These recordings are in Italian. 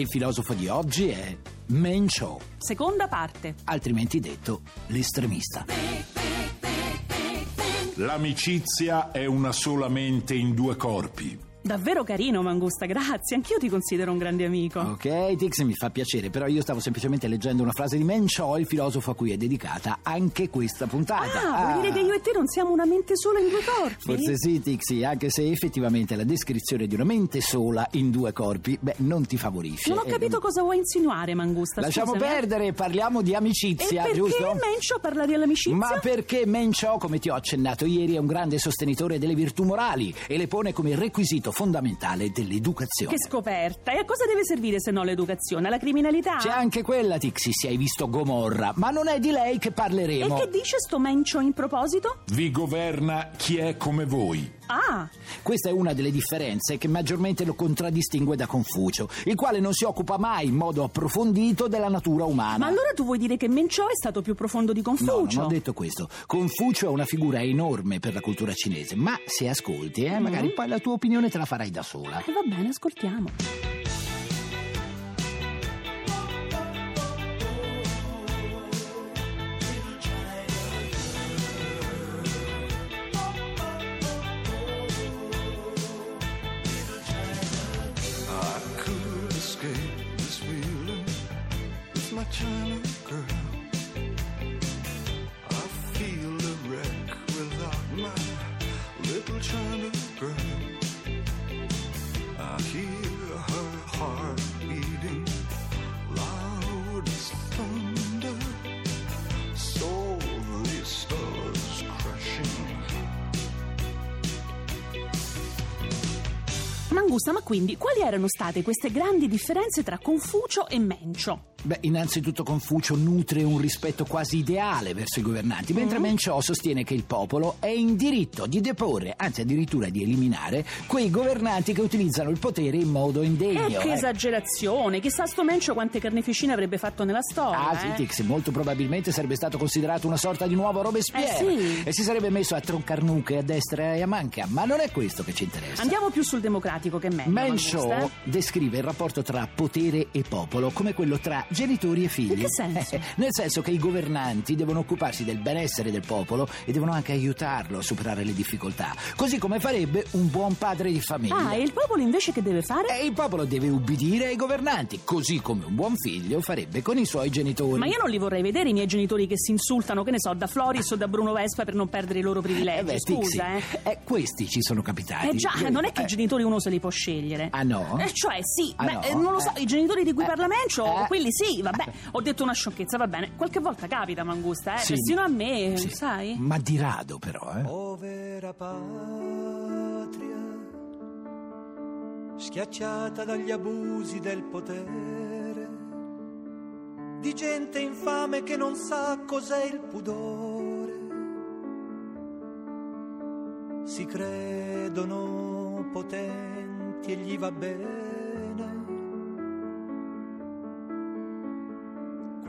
Il filosofo di oggi è Men Cho, Seconda parte. altrimenti detto l'estremista. L'amicizia è una sola mente in due corpi. Davvero carino Mangusta, grazie. Anch'io ti considero un grande amico. Ok, Tix, mi fa piacere, però io stavo semplicemente leggendo una frase di Men Cho, il filosofo a cui è dedicata anche questa puntata. Ah, vuol dire che io e te non siamo una mente sola in due corpi? Forse sì, Tixi, anche se effettivamente la descrizione di una mente sola in due corpi, beh, non ti favorisce. Non ho Eh, capito cosa vuoi insinuare, Mangusta. Lasciamo scusami, eh. perdere, parliamo di E amicizia, perché giusto? Mencio parla dell'amicizia? Ma perché Men Cho, come ti ho accennato ieri, è un grande sostenitore delle virtù morali e le pone come requisito fondamentale dell'educazione. Che scoperta! E a cosa deve servire se no l'educazione? Alla criminalità? C'è anche quella, Tixi, se hai visto Gomorra, ma non è di lei che E parleremo. che dice sto Mencio in proposito? Vi governa chi è come voi. Ah, Questa è una delle differenze che maggiormente lo contraddistingue da Confucio, il quale non si occupa mai in modo approfondito della natura umana. ma allora tu vuoi dire che Mencio è stato più profondo di No, Confucio? non ho detto questo. Confucio è una figura enorme per la cultura cinese, ma se ascolti, eh, magari Mm. poi la tua opinione te la farai da sola. E va bene, ascoltiamo. Mangusta, ma quindi quali erano state queste grandi differenze tra Confucio e Mencio? Beh, innanzitutto Confucio nutre un rispetto quasi ideale verso i governanti, mentre Mm. Mencio sostiene che il popolo è in diritto di deporre, anzi addirittura di eliminare, quei governanti che utilizzano il potere in modo indegno. Eh, che eh. esagerazione! Chissà sto Mencio quante carneficine avrebbe fatto nella storia. Ah, eh. Tix, molto probabilmente sarebbe stato considerato una sorta di nuovo Robespierre Eh, sì. e si sarebbe messo a troncar nuche a destra e a manca, ma non è questo che ci interessa. Andiamo più sul democratico che meglio. Eh? descrive il rapporto tra potere e popolo come quello tra genitori e figli. In che senso? Eh, nel senso che i governanti devono occuparsi del benessere del popolo e devono anche aiutarlo a superare le difficoltà, così come farebbe un buon padre di famiglia. Ah, e il popolo invece che deve fare? E il popolo deve ubbidire ai governanti, così come un buon figlio farebbe con i suoi genitori. Ma io non li vorrei vedere i miei genitori che si insultano, che ne so, da Floris o da Bruno Vespa per non perdere i loro privilegi. Eh beh, Scusa, eh. eh, questi ci sono capitati. Eh già, non è che Eh, i genitori uno se li può scegliere. Ah no? Eh, cioè sì, Ah, beh, no? eh, non lo so, Eh. i genitori di cui Eh. parla Mencio, Eh. quelli sì, vabbè, ho detto una sciocchezza, va bene. Qualche volta capita, Mangusta, eh, Sì. persino a me, Sì. sai? Ma di rado però, eh. Povera patria, schiacciata dagli abusi del potere, di gente infame che non sa cos'è il pudore. Si credono potenti e gli va bene.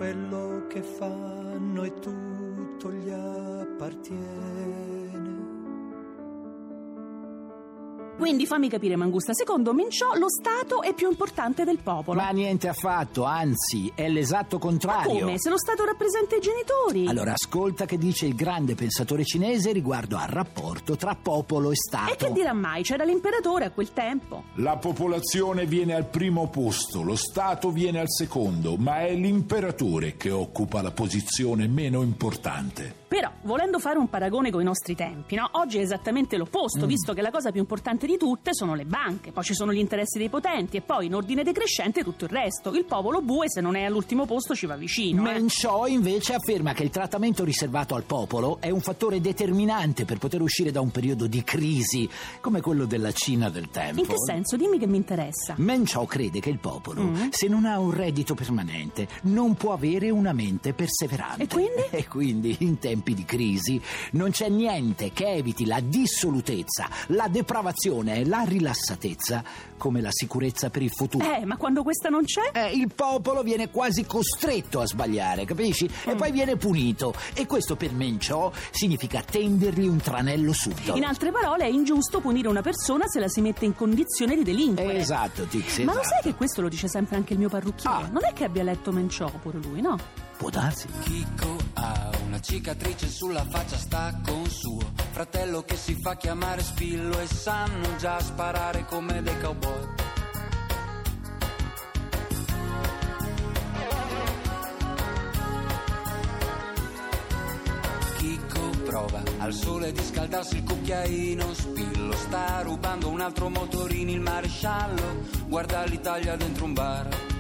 Quello che fanno e tutto gli appartiene. Quindi fammi capire, Mangusta, secondo Mencio lo Stato è più importante del popolo. Ma niente affatto, anzi, è l'esatto Ma contrario. come? Se lo Stato rappresenta i genitori? Allora, ascolta che dice il grande pensatore cinese riguardo al rapporto tra popolo e Stato. E che dirà mai? C'era l'imperatore a quel tempo. La popolazione viene al primo posto, lo Stato viene al secondo, ma è l'imperatore che occupa la posizione meno importante. Però, volendo fare un paragone con i nostri tempi, no? oggi è esattamente l'opposto, visto che la cosa più importante di tutte sono le banche, poi ci sono gli interessi dei potenti e poi in ordine decrescente tutto il resto. Il popolo bue, se non è all'ultimo posto, ci va vicino. eh. Mencio invece afferma che il trattamento riservato al popolo è un fattore determinante per poter uscire da un periodo di crisi come quello della Cina del tempo. In che senso? Dimmi che mi interessa. Mencio crede che il popolo, Mm. se non ha un reddito permanente, non può avere una mente perseverante. E quindi? E quindi, in tempi di crisi, non c'è niente che eviti la dissolutezza, la depravazione e la rilassatezza come la sicurezza per il futuro. Eh, ma quando questa non c'è? Eh, il popolo viene quasi costretto a sbagliare, capisci? E poi viene punito. E questo per Mencio significa tendergli un tranello subito. In altre parole, è ingiusto punire una persona se la si mette in condizione di delinquere. Esatto, Tixi. Ma lo esatto. sai che questo lo dice sempre anche il mio parrucchiere? Ah. Non è che abbia letto Menciò pure lui, no? Può darsi. Ha una cicatrice sulla faccia, sta con suo fratello che si fa chiamare Spillo e sanno già sparare come dei cowboy. Chicco prova al sole di scaldarsi il cucchiaino, Spillo sta rubando un altro motorino, il maresciallo guarda l'Italia dentro un bar.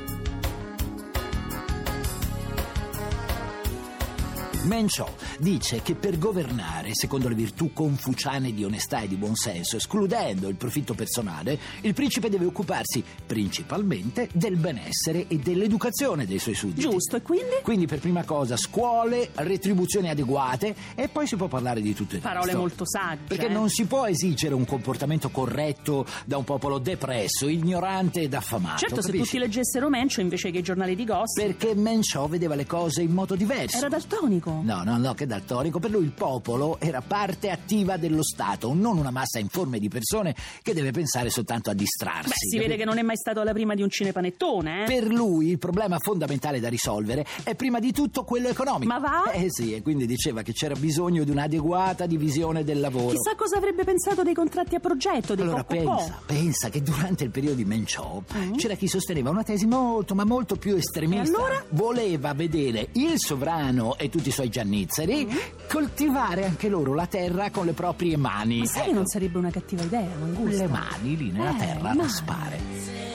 Mencio dice che per governare, secondo le virtù confuciane di onestà e di buonsenso, escludendo il profitto personale, il principe deve occuparsi principalmente del benessere e dell'educazione dei suoi sudditi. Giusto, e quindi? Quindi per prima cosa scuole, retribuzioni adeguate e poi si può parlare di tutto il Parole resto. molto sagge. Perché eh. non si può esigere un comportamento corretto da un popolo depresso, ignorante ed affamato. Certo, se capisci? tutti leggessero Mencio invece che i giornali di gossip. Perché Mencio vedeva le cose in modo diverso. Era daltonico. No, no, no, che daltonico. Per lui il popolo era parte attiva dello Stato, non una massa informe di persone che deve pensare soltanto a distrarsi. Beh, si capito? vede che non è mai stato alla prima di un cinepanettone, eh? Per lui il problema fondamentale da risolvere è prima di tutto quello economico. Ma va? Eh sì, e quindi diceva che c'era bisogno di un'adeguata divisione del lavoro. Chissà cosa avrebbe pensato dei contratti a progetto, dei Allora pensa, pensa che durante il periodo di Mencio c'era chi sosteneva una tesi molto, ma molto più estremista. Mm. E allora? Voleva vedere il sovrano e tutti i suoi giannizzeri coltivare anche loro la terra con le proprie mani. Ma sai che Ecco, non sarebbe una cattiva idea, Mangusta? le mani lì nella Eh, terra a raspare.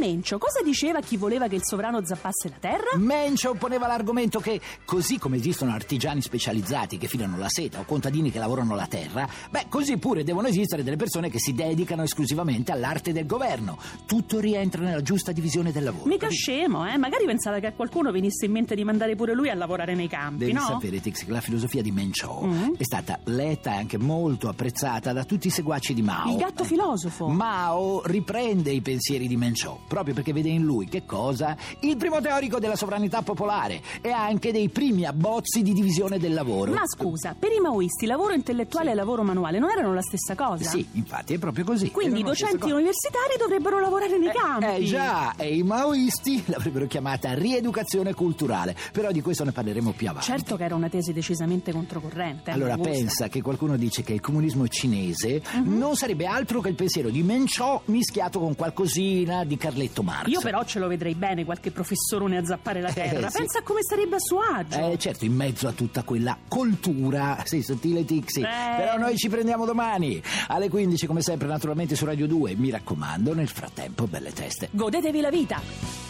Mencio, cosa diceva chi voleva che il sovrano zappasse la terra? Mencio poneva l'argomento che, così come esistono artigiani specializzati che filano la seta o contadini che lavorano la terra, beh, così pure devono esistere delle persone che si dedicano esclusivamente all'arte del governo. Tutto rientra nella giusta divisione del lavoro. Mica scemo, eh? Magari pensava che a qualcuno venisse in mente di mandare pure lui a lavorare nei campi, Devi no? sapere, Tix, che la filosofia di Mencio Mm. è stata letta e anche molto apprezzata da tutti i seguaci di Mao. Il gatto filosofo. Mao riprende i pensieri di Mencio, proprio perché vede in lui che cosa? Il primo teorico della sovranità popolare e anche dei primi abbozzi di divisione del lavoro. Ma scusa, per i maoisti lavoro intellettuale e lavoro manuale non erano la stessa cosa? Sì, infatti è proprio così. Quindi i docenti universitari dovrebbero lavorare nei campi. Eh già, e i maoisti l'avrebbero chiamata rieducazione culturale, però di questo ne parleremo più avanti. Certo che era una tesi decisamente controcorrente. eh, Allora pensa che qualcuno dice che il comunismo cinese Mhm. non sarebbe altro che il pensiero di Mencio mischiato con qualcosina di Carletto Marx. Io però ce lo vedrei bene qualche professorone a zappare la terra. Eh, sì. Pensa a come sarebbe a suo agio. Eh, certo, in mezzo a tutta quella cultura, sei sottile Tixi. Eh. Però noi ci prendiamo domani, alle 15 come sempre naturalmente su Radio 2. Mi raccomando, nel frattempo belle teste. Godetevi la vita.